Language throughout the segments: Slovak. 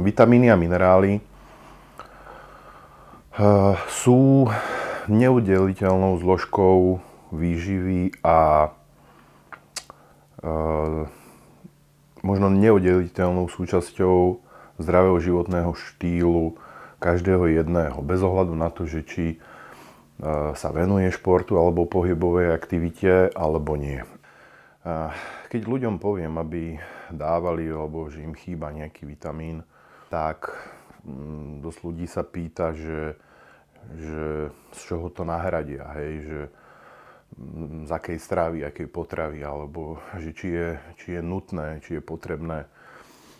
vitamíny a minerály sú neudeliteľnou zložkou výživy a možno neudeliteľnou súčasťou zdravého životného štýlu každého jedného. Bez ohľadu na to, že či e, sa venuje športu alebo pohybovej aktivite, alebo nie. Keď ľuďom poviem, aby dávali, alebo že im chýba nejaký vitamín, tak mm, dosť ľudí sa pýta, že, že z čoho to nahradia, hej, že z akej stravy, akej potravy, alebo že či je, či je nutné, či je potrebné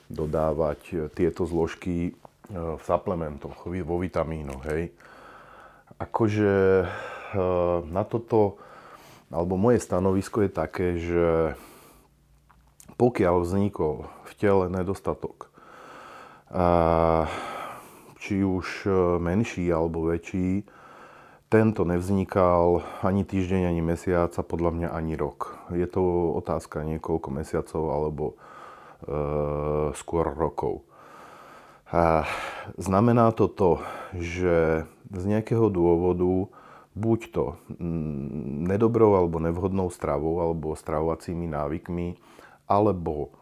dodávať tieto zložky e, v suplementoch, vo vitamínoch, hej. Akože e, na toto, alebo moje stanovisko je také, že pokiaľ vznikol v tele nedostatok, či už e, menší alebo väčší, tento nevznikal ani týždeň, ani mesiac a podľa mňa ani rok. Je to otázka niekoľko mesiacov alebo e, skôr rokov. A znamená to to, že z nejakého dôvodu buď to mm, nedobrou alebo nevhodnou stravou alebo stravovacími návykmi alebo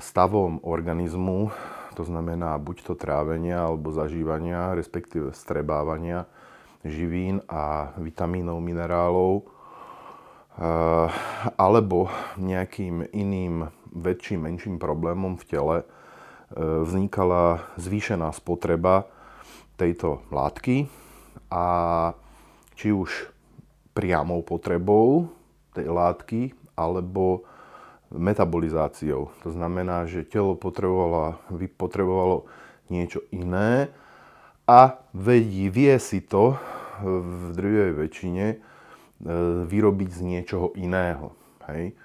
stavom organizmu, to znamená buď to trávenia alebo zažívania, respektíve strebávania, živín a vitamínov, minerálov, eh, alebo nejakým iným väčším, menším problémom v tele eh, vznikala zvýšená spotreba tejto látky a či už priamou potrebou tej látky alebo metabolizáciou. To znamená, že telo potrebovalo, potrebovalo niečo iné, a vedí, vie si to v druhej väčšine e, vyrobiť z niečoho iného. Hej.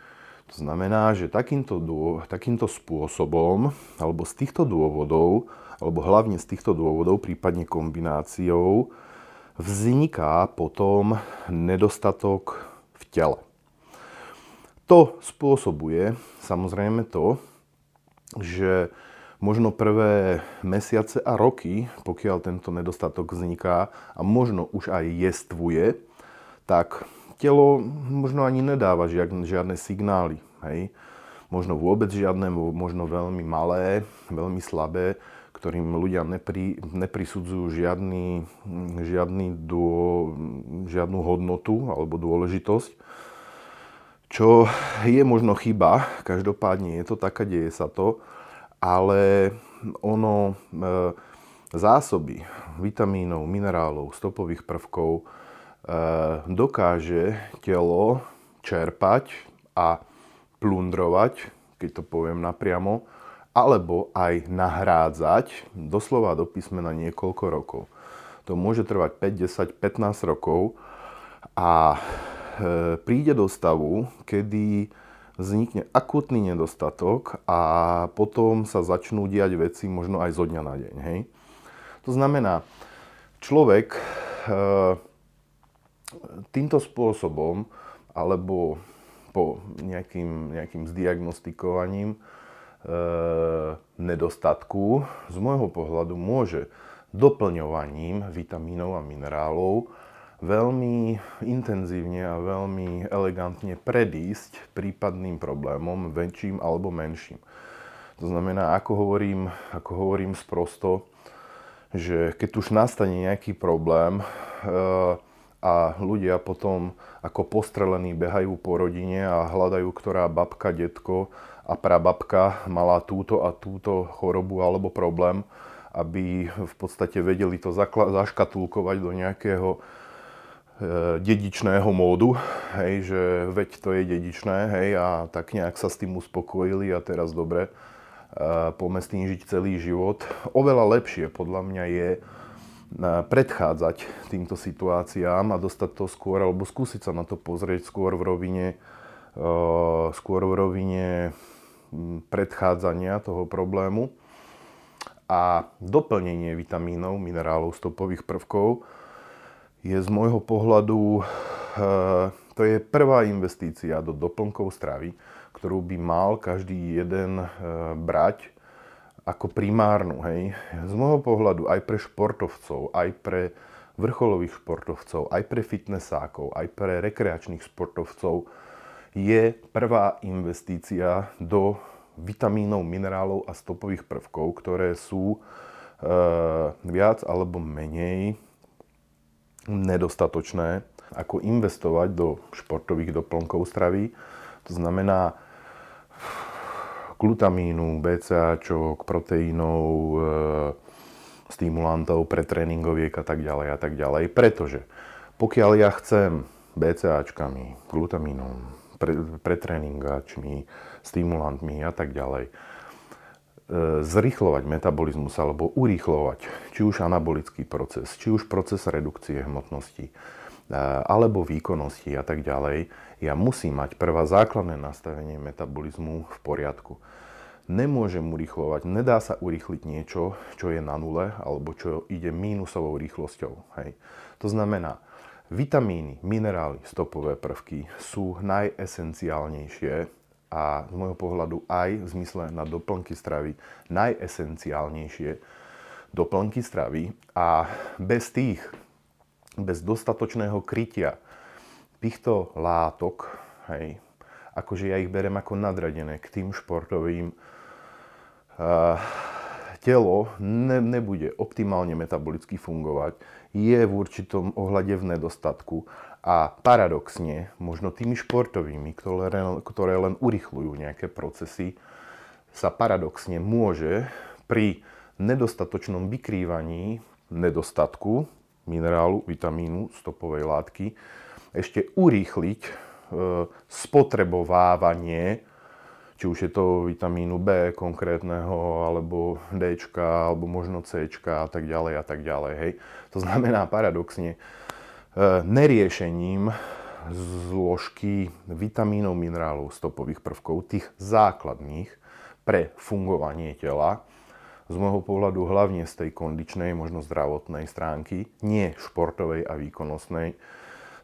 To znamená, že takýmto, takýmto spôsobom, alebo z týchto dôvodov, alebo hlavne z týchto dôvodov, prípadne kombináciou, vzniká potom nedostatok v tele. To spôsobuje samozrejme to, že možno prvé mesiace a roky, pokiaľ tento nedostatok vzniká a možno už aj jestvuje, tak telo možno ani nedáva žiadne, signály. Hej? Možno vôbec žiadne, možno veľmi malé, veľmi slabé, ktorým ľudia nepri, neprisudzujú žiadny, žiadny dô, žiadnu hodnotu alebo dôležitosť. Čo je možno chyba, každopádne je to tak a deje sa to ale ono e, zásoby vitamínov, minerálov, stopových prvkov e, dokáže telo čerpať a plundrovať, keď to poviem napriamo, alebo aj nahrádzať doslova do písmena niekoľko rokov. To môže trvať 5, 10, 15 rokov a príde do stavu, kedy vznikne akútny nedostatok a potom sa začnú diať veci možno aj zo dňa na deň. Hej? To znamená, človek e, týmto spôsobom alebo po nejakým, nejakým zdiagnostikovaním e, nedostatku z môjho pohľadu môže doplňovaním vitamínov a minerálov veľmi intenzívne a veľmi elegantne predísť prípadným problémom, väčším alebo menším. To znamená, ako hovorím, ako hovorím sprosto, že keď už nastane nejaký problém e, a ľudia potom ako postrelení behajú po rodine a hľadajú, ktorá babka, detko a prababka mala túto a túto chorobu alebo problém, aby v podstate vedeli to zaškatulkovať do nejakého dedičného módu, hej, že veď to je dedičné, hej, a tak nejak sa s tým uspokojili a teraz dobre, e, poďme s tým žiť celý život. Oveľa lepšie podľa mňa je e, predchádzať týmto situáciám a dostať to skôr, alebo skúsiť sa na to pozrieť skôr v rovine, skôr v rovine predchádzania toho problému a doplnenie vitamínov, minerálov, stopových prvkov, je z môjho pohľadu, eh, to je prvá investícia do doplnkov stravy, ktorú by mal každý jeden eh, brať ako primárnu, hej, z môjho pohľadu aj pre športovcov, aj pre vrcholových športovcov, aj pre fitnessákov, aj pre rekreačných športovcov je prvá investícia do vitamínov, minerálov a stopových prvkov, ktoré sú e, viac alebo menej nedostatočné, ako investovať do športových doplnkov stravy. To znamená glutamínu, BCAčok, proteínov, e, stimulantov pre tréningoviek a tak ďalej a tak ďalej. Pretože pokiaľ ja chcem BCAčkami, glutamínom, pre, pretréningačmi, stimulantmi a tak ďalej, e, zrýchlovať metabolizmus alebo urýchlovať či už anabolický proces, či už proces redukcie hmotnosti, e, alebo výkonnosti a tak ďalej, ja musím mať prvá základné nastavenie metabolizmu v poriadku. Nemôžem urýchlovať, nedá sa urýchliť niečo, čo je na nule alebo čo ide mínusovou rýchlosťou. Hej. To znamená, vitamíny, minerály, stopové prvky sú najesenciálnejšie a z môjho pohľadu aj v zmysle na doplnky stravy najesenciálnejšie doplnky stravy. A bez tých, bez dostatočného krytia týchto látok, hej, akože ja ich berem ako nadradené k tým športovým, uh, telo ne, nebude optimálne metabolicky fungovať, je v určitom ohľade v nedostatku a paradoxne, možno tými športovými, ktoré, ktoré len urychľujú nejaké procesy, sa paradoxne môže pri nedostatočnom vykrývaní nedostatku minerálu, vitamínu, stopovej látky, ešte urýchliť e, spotrebovávanie, či už je to vitamínu B konkrétneho, alebo D, alebo možno C a tak ďalej a tak ďalej. Hej. To znamená paradoxne, neriešením zložky vitamínov, minerálov, stopových prvkov, tých základných pre fungovanie tela, z môjho pohľadu hlavne z tej kondičnej, možno zdravotnej stránky, nie športovej a výkonnostnej,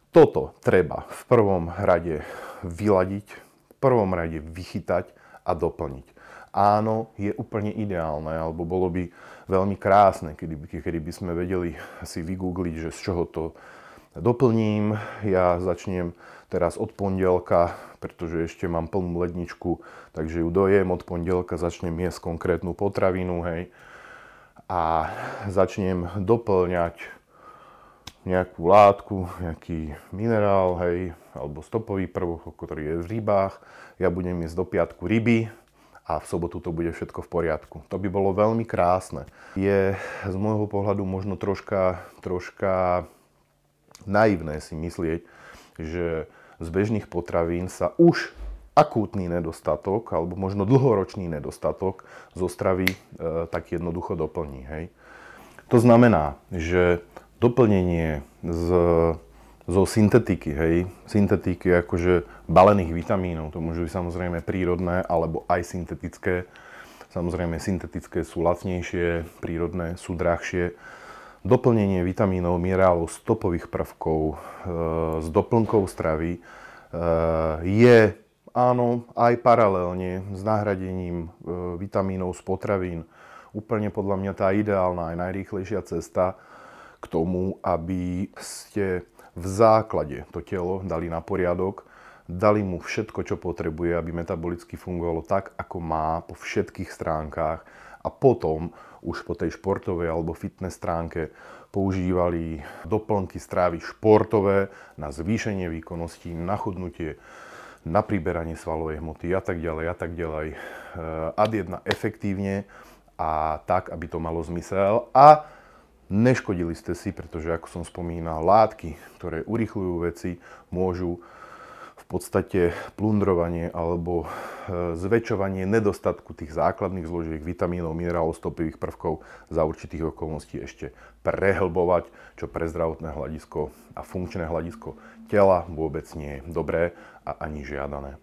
toto treba v prvom rade vyladiť, v prvom rade vychytať a doplniť. Áno, je úplne ideálne, alebo bolo by veľmi krásne, kedy, kedy sme vedeli si vygoogliť, že z čoho to doplním. Ja začnem teraz od pondelka, pretože ešte mám plnú ledničku, takže ju dojem od pondelka, začnem jesť konkrétnu potravinu, hej, a začnem doplňať nejakú látku, nejaký minerál, hej, alebo stopový prvok, ktorý je v rybách. Ja budem jesť do piatku ryby a v sobotu to bude všetko v poriadku. To by bolo veľmi krásne. Je z môjho pohľadu možno troška, troška naivné si myslieť, že z bežných potravín sa už akútny nedostatok alebo možno dlhoročný nedostatok zo stravy e, tak jednoducho doplní. Hej. To znamená, že doplnenie z, zo syntetiky, hej, syntetiky akože balených vitamínov, to môžu byť samozrejme prírodné alebo aj syntetické. Samozrejme syntetické sú lacnejšie, prírodné sú drahšie. Doplnenie vitamínov, minerálov, stopových prvkov e, s doplnkou stravy e, je áno aj paralelne s nahradením e, vitamínov z potravín. Úplne podľa mňa tá ideálna aj najrýchlejšia cesta, k tomu, aby ste v základe to telo dali na poriadok, dali mu všetko, čo potrebuje, aby metabolicky fungovalo tak, ako má po všetkých stránkach a potom už po tej športovej alebo fitness stránke používali doplnky strávy športové na zvýšenie výkonnosti, na chudnutie, na priberanie svalovej hmoty a tak ďalej a tak ďalej. E, ad jedna efektívne a tak, aby to malo zmysel a Neškodili ste si, pretože ako som spomínal, látky, ktoré urychľujú veci, môžu podstate plundrovanie alebo e, zväčšovanie nedostatku tých základných zložiek vitamínov, minerálov, stopových prvkov za určitých okolností ešte prehlbovať, čo pre zdravotné hľadisko a funkčné hľadisko tela vôbec nie je dobré a ani žiadané.